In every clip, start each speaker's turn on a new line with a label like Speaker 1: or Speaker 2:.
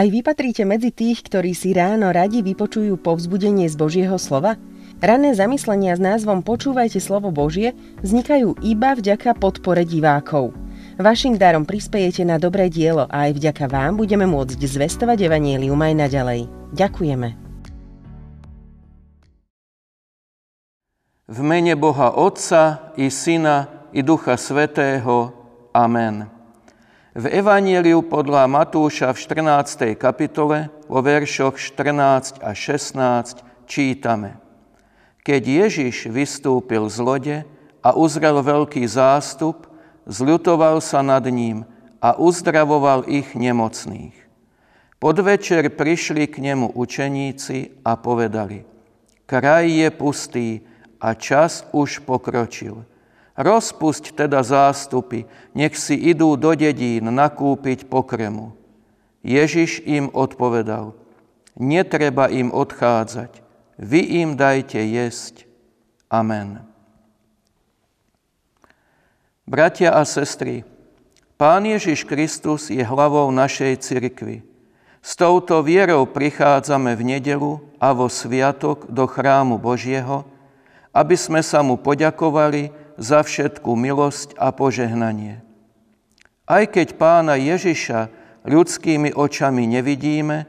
Speaker 1: Aj vy patríte medzi tých, ktorí si ráno radi vypočujú povzbudenie z Božieho slova? Rané zamyslenia s názvom Počúvajte slovo Božie vznikajú iba vďaka podpore divákov. Vašim darom prispejete na dobré dielo a aj vďaka vám budeme môcť zvestovať Evangelium aj naďalej. Ďakujeme.
Speaker 2: V mene Boha Otca i Syna i Ducha Svetého. Amen. V Evanieliu podľa Matúša v 14. kapitole vo veršoch 14 a 16 čítame. Keď Ježiš vystúpil z lode a uzrel veľký zástup, zľutoval sa nad ním a uzdravoval ich nemocných. Podvečer prišli k nemu učeníci a povedali, kraj je pustý a čas už pokročil. Rozpusť teda zástupy, nech si idú do dedín nakúpiť pokremu. Ježiš im odpovedal, netreba im odchádzať, vy im dajte jesť. Amen. Bratia a sestry, Pán Ježiš Kristus je hlavou našej cirkvy. S touto vierou prichádzame v nedelu a vo sviatok do chrámu Božieho, aby sme sa mu poďakovali za všetku milosť a požehnanie. Aj keď pána Ježiša ľudskými očami nevidíme,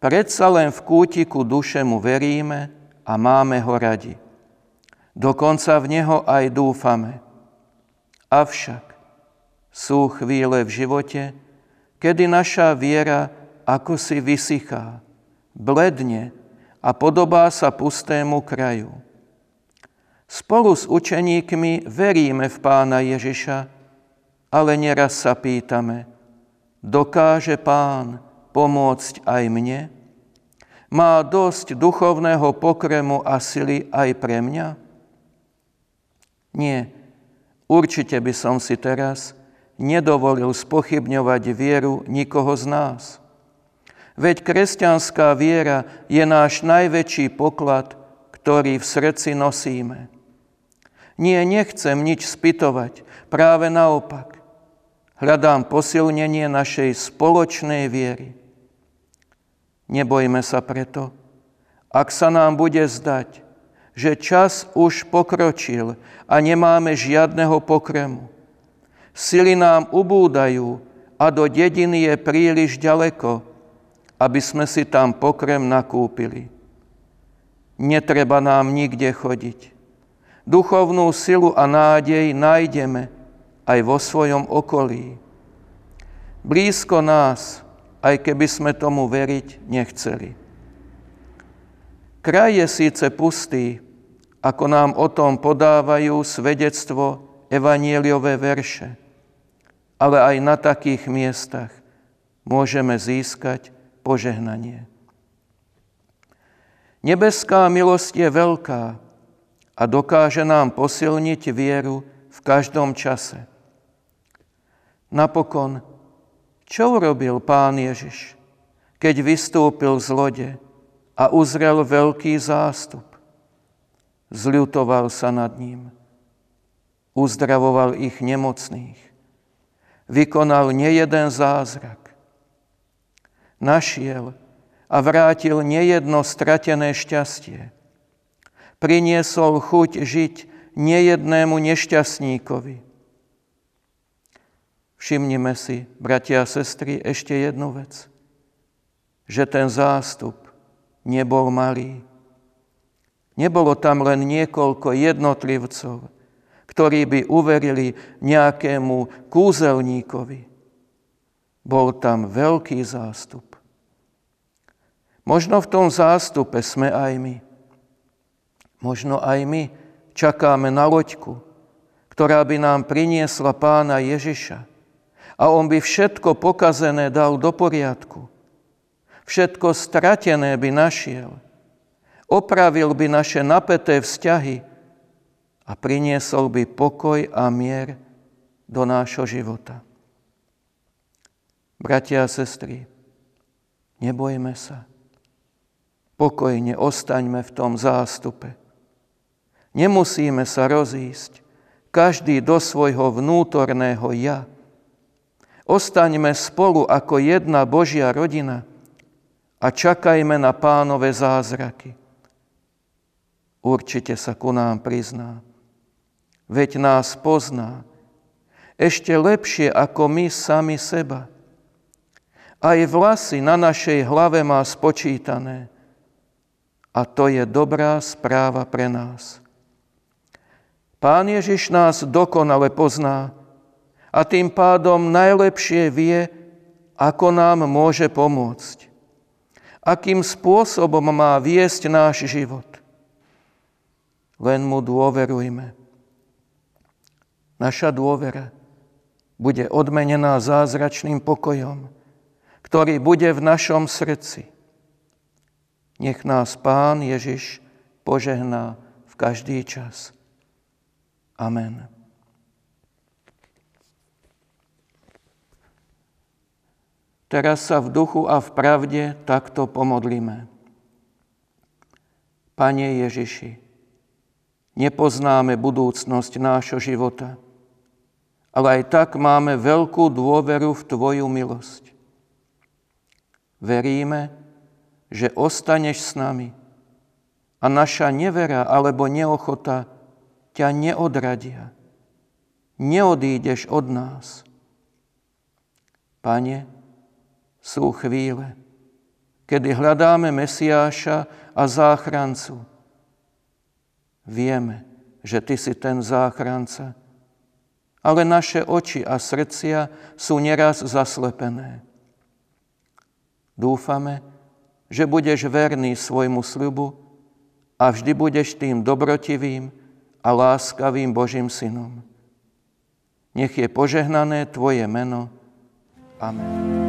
Speaker 2: predsa len v kútiku duše mu veríme a máme ho radi. Dokonca v neho aj dúfame. Avšak sú chvíle v živote, kedy naša viera ako si vysychá, bledne a podobá sa pustému kraju. Spolu s učeníkmi veríme v Pána Ježiša, ale neraz sa pýtame, dokáže Pán pomôcť aj mne? Má dosť duchovného pokremu a sily aj pre mňa? Nie, určite by som si teraz nedovolil spochybňovať vieru nikoho z nás. Veď kresťanská viera je náš najväčší poklad, ktorý v srdci nosíme. Nie, nechcem nič spytovať, práve naopak. Hľadám posilnenie našej spoločnej viery. Nebojme sa preto, ak sa nám bude zdať, že čas už pokročil a nemáme žiadneho pokremu. Sily nám ubúdajú a do dediny je príliš ďaleko, aby sme si tam pokrem nakúpili. Netreba nám nikde chodiť duchovnú silu a nádej nájdeme aj vo svojom okolí. Blízko nás, aj keby sme tomu veriť nechceli. Kraj je síce pustý, ako nám o tom podávajú svedectvo evanieliové verše, ale aj na takých miestach môžeme získať požehnanie. Nebeská milosť je veľká, a dokáže nám posilniť vieru v každom čase. Napokon, čo urobil pán Ježiš, keď vystúpil z lode a uzrel veľký zástup? Zľutoval sa nad ním. Uzdravoval ich nemocných. Vykonal nejeden zázrak. Našiel a vrátil nejedno stratené šťastie priniesol chuť žiť nejednému nešťastníkovi. Všimnime si, bratia a sestry, ešte jednu vec. Že ten zástup nebol malý. Nebolo tam len niekoľko jednotlivcov, ktorí by uverili nejakému kúzelníkovi. Bol tam veľký zástup. Možno v tom zástupe sme aj my. Možno aj my čakáme na loďku, ktorá by nám priniesla pána Ježiša. A on by všetko pokazené dal do poriadku. Všetko stratené by našiel. Opravil by naše napäté vzťahy a priniesol by pokoj a mier do nášho života. Bratia a sestry, nebojme sa. Pokojne ostaňme v tom zástupe Nemusíme sa rozísť, každý do svojho vnútorného ja. Ostaňme spolu ako jedna Božia rodina a čakajme na pánové zázraky. Určite sa ku nám prizná. Veď nás pozná. Ešte lepšie ako my sami seba. Aj vlasy na našej hlave má spočítané. A to je dobrá správa pre nás. Pán Ježiš nás dokonale pozná, a tým pádom najlepšie vie, ako nám môže pomôcť. Akým spôsobom má viesť náš život. Len mu dôverujme. Naša dôvera bude odmenená zázračným pokojom, ktorý bude v našom srdci. Nech nás Pán Ježiš požehná v každý čas. Amen. Teraz sa v duchu a v pravde takto pomodlíme. Pane Ježiši, nepoznáme budúcnosť nášho života, ale aj tak máme veľkú dôveru v Tvoju milosť. Veríme, že ostaneš s nami a naša nevera alebo neochota ťa neodradia. Neodídeš od nás. Pane, sú chvíle, kedy hľadáme Mesiáša a záchrancu. Vieme, že Ty si ten záchranca, ale naše oči a srdcia sú neraz zaslepené. Dúfame, že budeš verný svojmu sľubu a vždy budeš tým dobrotivým a láskavým Božím synom. Nech je požehnané Tvoje meno. Amen.